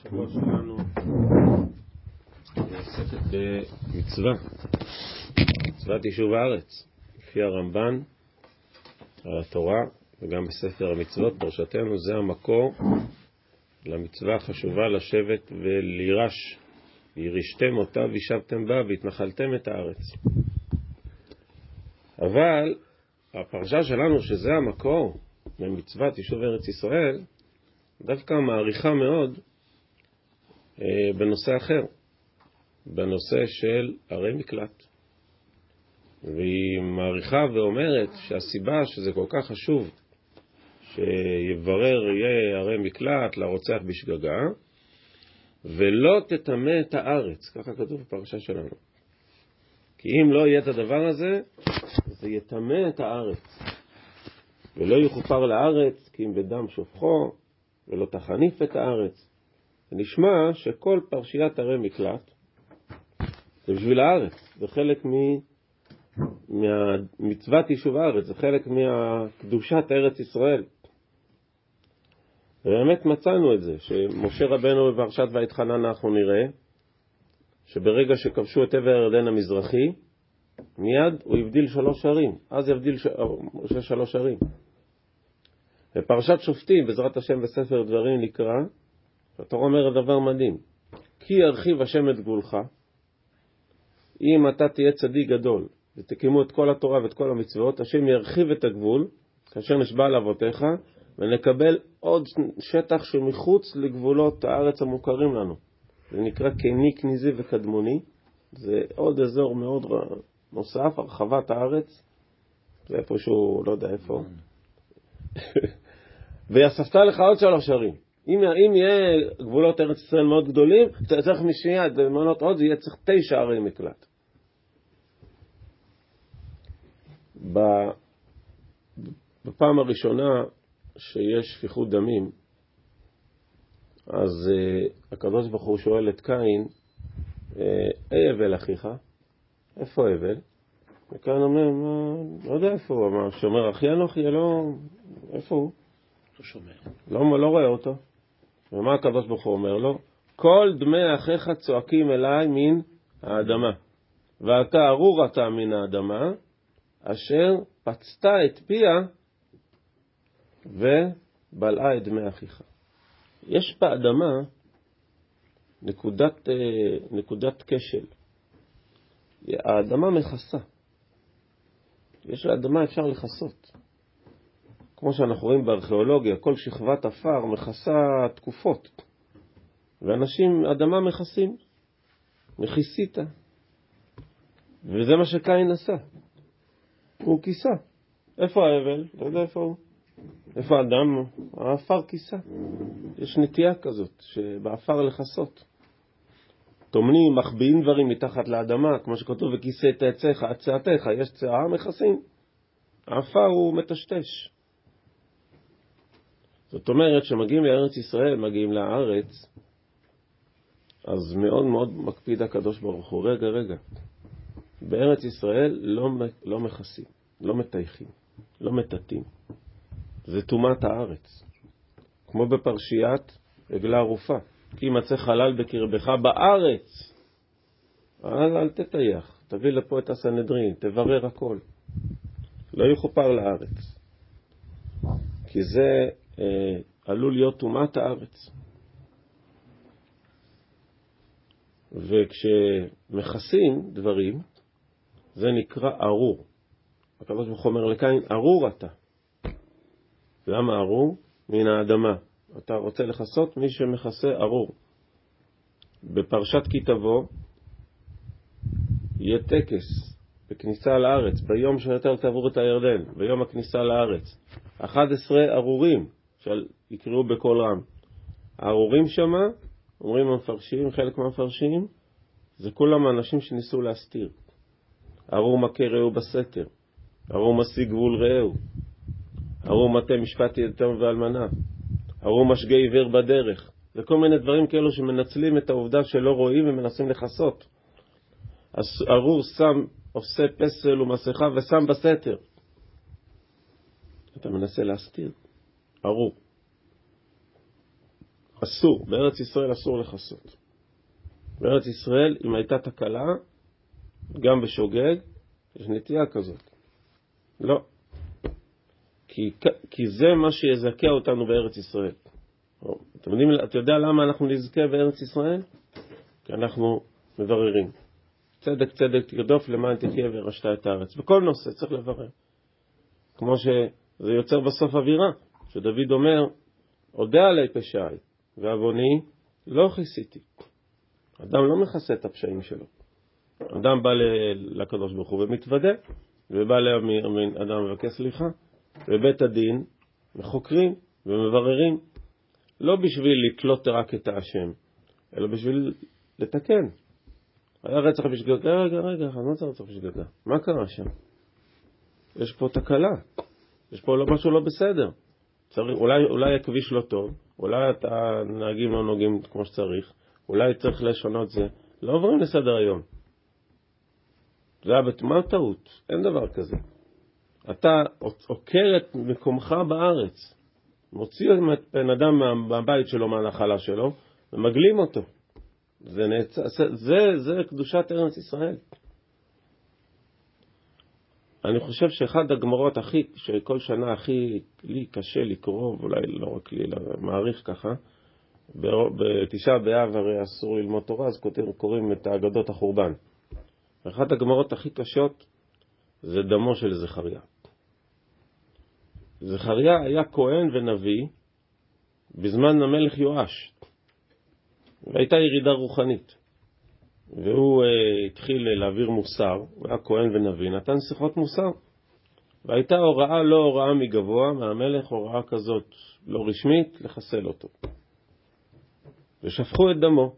השבוע שלנו עוסקת במצווה, מצוות יישוב הארץ, לפי הרמב"ן, התורה וגם בספר המצוות, פרשתנו, זה המקור למצווה החשובה לשבת ולירש. וירשתם אותה וישבתם בה והתנחלתם את הארץ. אבל הפרשה שלנו, שזה המקור למצוות יישוב ארץ ישראל, דווקא מעריכה מאוד בנושא אחר, בנושא של ערי מקלט. והיא מעריכה ואומרת שהסיבה שזה כל כך חשוב שיברר יהיה ערי מקלט לרוצח בשגגה, ולא תטמא את הארץ, ככה כתוב בפרשה שלנו. כי אם לא יהיה את הדבר הזה, זה יטמא את הארץ. ולא יכופר לארץ, כי אם בדם שופכו, ולא תחניף את הארץ. ונשמע שכל פרשיית ערי מקלט זה בשביל הארץ, זה חלק מ... מהמצוות יישוב הארץ, זה חלק מקדושת ארץ ישראל. ובאמת מצאנו את זה, שמשה רבנו בפרשת ויתחנן אנחנו נראה, שברגע שכבשו את עבר הירדן המזרחי, מיד הוא הבדיל שלוש ערים, אז יבדיל ש... משה שלוש ערים. בפרשת שופטים, בעזרת השם בספר דברים נקרא, התורה אומרת דבר מדהים, כי ירחיב השם את גבולך, אם אתה תהיה צדיק גדול ותקימו את כל התורה ואת כל המצוות, השם ירחיב את הגבול, כאשר נשבע על אבותיך, ונקבל עוד שטח שמחוץ לגבולות הארץ המוכרים לנו. זה נקרא קני, כניזי וקדמוני. זה עוד אזור מאוד נוסף, הרחבת הארץ. זה איפשהו, לא יודע איפה. ויספת לך עוד שלוש ערים. אם, אם יהיה גבולות ארץ ישראל מאוד גדולים, צריך משנייה למנות עוד, יהיה צריך תשע ערי מקלט. בפעם הראשונה שיש שפיכות דמים, אז uh, הקדוש ברוך הוא שואל את קין, אי הבל אחיך? איפה הבל? וקין אומר, מה, לא יודע איפה הוא, אמר, שומר אחי אנוכי, לא, איפה הוא? לא שומר. לא, לא רואה אותו. ומה הקדוש ברוך הוא אומר לו? כל דמי אחיך צועקים אליי מן האדמה, ואתה ארור אתה מן האדמה, אשר פצת את פיה ובלעה את דמי אחיך. יש באדמה נקודת, אה, נקודת כשל. האדמה מכסה. יש לאדמה אפשר לכסות. כמו שאנחנו רואים בארכיאולוגיה, כל שכבת עפר מכסה תקופות. ואנשים, אדמה מכסים. מכיסית. וזה מה שקין עשה. הוא כיסה. איפה האבל? לא יודע איפה הוא. איפה האדם? העפר כיסה. יש נטייה כזאת, שבעפר לכסות. טומנים, מחביאים דברים מתחת לאדמה, כמו שכתוב, וכיסא את עציך, עד יש צאה, מכסים. העפר הוא מטשטש. זאת אומרת, כשמגיעים לארץ ישראל, מגיעים לארץ, אז מאוד מאוד מקפיד הקדוש ברוך הוא, רגע, רגע, בארץ ישראל לא, לא מכסים, לא מטייחים, לא מטאטאים. זה טומאת הארץ. כמו בפרשיית עגלה ערופה. כי יימצא חלל בקרבך בארץ, אל, אל תטייח, תביא לפה את הסנהדרין, תברר הכל. לא יכופר לארץ. כי זה עלול להיות טומאת הארץ. וכשמכסים דברים, זה נקרא ארור. הוא אומר לקין, ארור אתה. למה ארור? מן האדמה. אתה רוצה לכסות מי שמכסה ארור. בפרשת כי תבוא יהיה טקס בכניסה לארץ, ביום שיותר תעבור את הירדן, ביום הכניסה לארץ. 11 ארורים שיקראו בקול רם. הארורים שמה, אומרים המפרשים, חלק מהמפרשים, זה כולם אנשים שניסו להסתיר. ארור מכה רעהו בסתר, ארור משיג גבול רעהו, ארור מטה משפט יתום ואלמנה, ארור משגה עיוור בדרך. זה כל מיני דברים כאלו שמנצלים את העובדה שלא רואים ומנסים לכסות. ארור שם, עושה פסל ומסכה ושם בסתר. אתה מנסה להסתיר. ארור. אסור, בארץ ישראל אסור לכסות. בארץ ישראל, אם הייתה תקלה, גם בשוגג, יש נטייה כזאת. לא. כי, כי זה מה שיזכה אותנו בארץ ישראל. אתם יודעים, אתה יודע למה אנחנו נזכה בארץ ישראל? כי אנחנו מבררים. צדק צדק תרדוף למען תחיה וירשת את הארץ. בכל נושא צריך לברר. כמו שזה יוצר בסוף אווירה, שדוד אומר, אודה עלי פשעי, ועווני לא כיסיתי. אדם לא מכסה את הפשעים שלו. אדם בא לקדוש ברוך הוא ומתוודה, ובא לאדם מבקש סליחה, ובית הדין מחוקרים ומבררים, לא בשביל לקלוט רק את האשם, אלא בשביל לתקן. היה רצח בשגגה, רגע, רגע, לא צריך רצח בשגגה. מה קרה שם? יש פה תקלה, יש פה לא, משהו לא בסדר. צריך, אולי, אולי הכביש לא טוב, אולי הנהגים לא נוגעים כמו שצריך, אולי צריך לשנות זה. לא עוברים לסדר היום. זה היה, מה הטעות? אין דבר כזה. אתה עוקר את מקומך בארץ, מוציא את בן אדם מהבית שלו, מהנחלה שלו, ומגלים אותו. זה, נעצ... זה, זה קדושת ארץ ישראל. אני חושב שאחד הגמרות הכי, שכל שנה הכי לי קשה לקרוא, אולי לא רק לי, אלא מעריך ככה, בתשעה באב הרי אסור ללמוד תורה, אז קוראים את האגדות החורבן. אחת הגמרות הכי קשות זה דמו של זכריה. זכריה היה כהן ונביא בזמן המלך יואש, והייתה ירידה רוחנית. והוא uh, התחיל להעביר מוסר, הוא היה כהן ונביא, נתן שיחות מוסר. והייתה הוראה לא הוראה מגבוה, מהמלך הוראה כזאת לא רשמית, לחסל אותו. ושפכו את דמו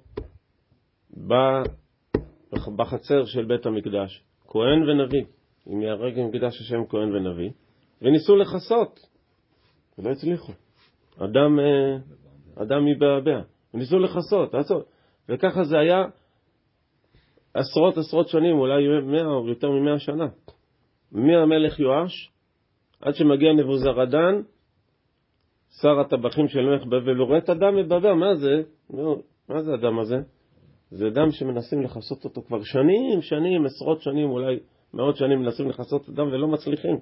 בחצר של בית המקדש, כהן ונביא, אם יהרג במקדש השם כהן ונביא, וניסו לכסות, ולא הצליחו. אדם, אה, אדם מבעבע, וניסו לכסות, וככה זה היה עשרות עשרות שנים, אולי מאה או יותר ממאה שנה. מהמלך יואש עד שמגיע נבוזרדן, שר הטבחים של מלך בבל, הוא רואה את הדם מבבל, מה זה? מה זה הדם הזה? זה דם שמנסים לכסות אותו כבר שנים, שנים, עשרות שנים, אולי מאות שנים מנסים לכסות את הדם ולא מצליחים.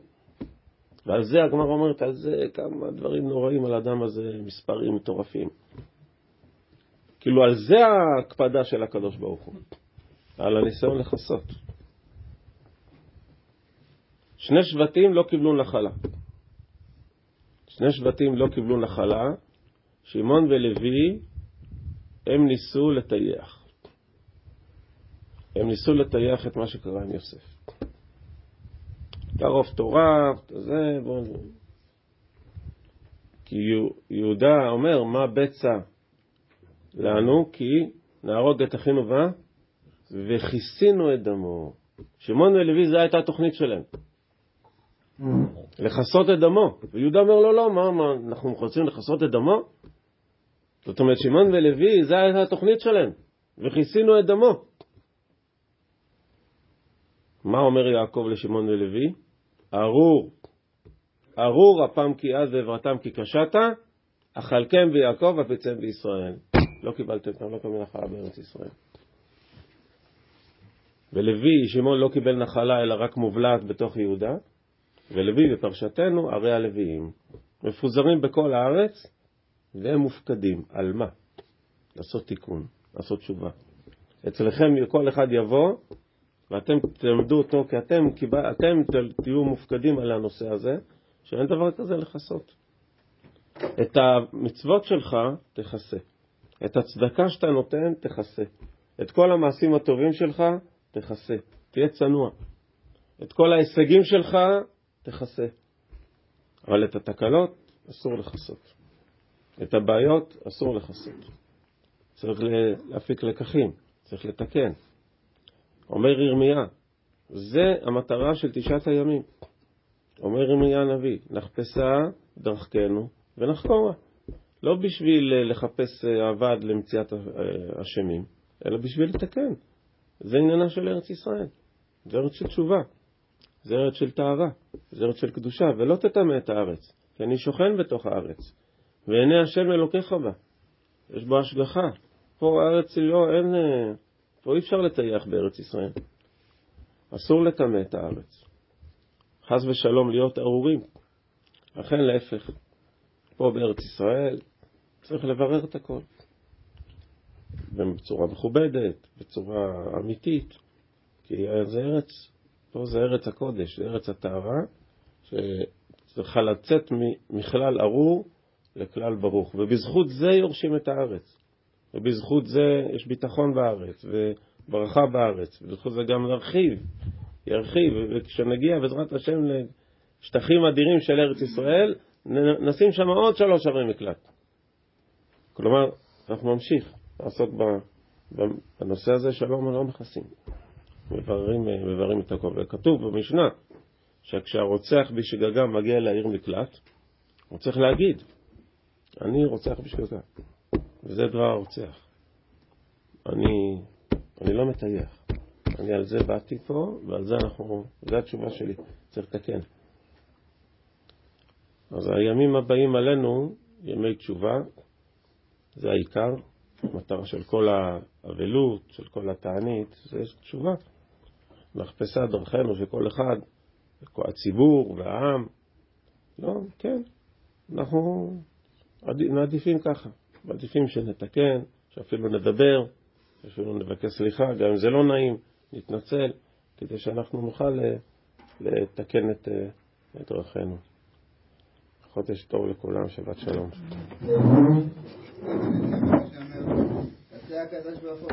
ועל זה הגמר אומרת, על זה כמה דברים נוראים על הדם הזה, מספרים מטורפים. כאילו על זה ההקפדה של הקדוש ברוך הוא, על הניסיון לכסות. שני שבטים לא קיבלו נחלה. שני שבטים לא קיבלו נחלה, שמעון ולוי, הם ניסו לטייח. הם ניסו לטייח את מה שקרה עם יוסף. תערוף תורה, זה, בואו... כי יהודה אומר, מה בצע לנו? כי נהרוג את אחינו בה, וכיסינו את דמו. שמעון ולוי, זו הייתה התוכנית שלהם. לכסות את דמו. ויהודה אומר לו, לא, מה, מה, אנחנו רוצים לכסות את דמו? זאת אומרת, שמעון ולוי, זו הייתה התוכנית שלהם, וכיסינו את דמו. מה אומר יעקב לשמעון ולוי? ארור, ארור אפם כי עז ועברתם כי קשת, אכלכם ביעקב אפיצם בישראל. לא קיבלתם לא קיבלתם נחלה בארץ ישראל. ולוי, שמעון לא קיבל נחלה אלא רק מובלעת בתוך יהודה, ולוי בפרשתנו ערי הלוויים. מפוזרים בכל הארץ והם מופקדים. על מה? לעשות תיקון, לעשות תשובה. אצלכם כל אחד יבוא ואתם תלמדו אותו, כי אתם, אתם תהיו מופקדים על הנושא הזה, שאין דבר כזה לכסות. את המצוות שלך תכסה. את הצדקה שאתה נותן, תכסה. את כל המעשים הטובים שלך, תכסה. תהיה צנוע. את כל ההישגים שלך, תכסה. אבל את התקלות, אסור לכסות. את הבעיות, אסור לכסות. צריך להפיק לקחים, צריך לתקן. אומר ירמיה, זה המטרה של תשעת הימים. אומר ירמיה הנביא, נחפשה דרכנו ונחקורה. לא בשביל לחפש עבד למציאת אשמים, אלא בשביל לתקן. זה עניינה של ארץ ישראל. זה ארץ של תשובה. זה ארץ של טהרה. זה ארץ של קדושה. ולא תטמא את הארץ, כי אני שוכן בתוך הארץ. ועיני השם אלוקיך בה. יש בו השגחה. פה הארץ היא לא, אין... אה, פה אי אפשר לטייח בארץ ישראל. אסור לטמא את הארץ. חס ושלום להיות ארורים. לכן להפך, פה בארץ ישראל צריך לברר את הכל. בצורה מכובדת, בצורה אמיתית, כי זה ארץ, פה זה ארץ הקודש, זה ארץ הטהרה, שצריכה לצאת מכלל ארור לכלל ברוך, ובזכות זה יורשים את הארץ, ובזכות זה יש ביטחון בארץ, וברכה בארץ, ובזכות זה גם להרחיב, ירחיב, וכשנגיע בעזרת השם לשטחים אדירים של ארץ ישראל, נשים שם עוד שלוש ערי מקלט. כלומר, אנחנו נמשיך לעסוק בנושא הזה שלום לא מכסים. מבררים, מבררים את הכל. וכתוב במשנה שכשהרוצח בשגגה מגיע לעיר מקלט, הוא צריך להגיד, אני רוצח בשגגה, וזה דבר הרוצח. אני, אני לא מטייח. אני על זה באתי פה, ועל זה אנחנו, זו התשובה שלי, צריך לתקן. אז הימים הבאים עלינו, ימי תשובה, זה העיקר, המטרה של כל האבלות, של כל התענית, זה תשובה. מחפשה דרכנו של כל אחד, הציבור והעם. לא, כן, אנחנו מעדיפים ככה, מעדיפים שנתקן, שאפילו נדבר, שאפילו נבקש סליחה, גם אם זה לא נעים, נתנצל, כדי שאנחנו נוכל לתקן את, את דרכנו. חודש טוב לכולם, שבת שלום. הקדוש ברוך הוא,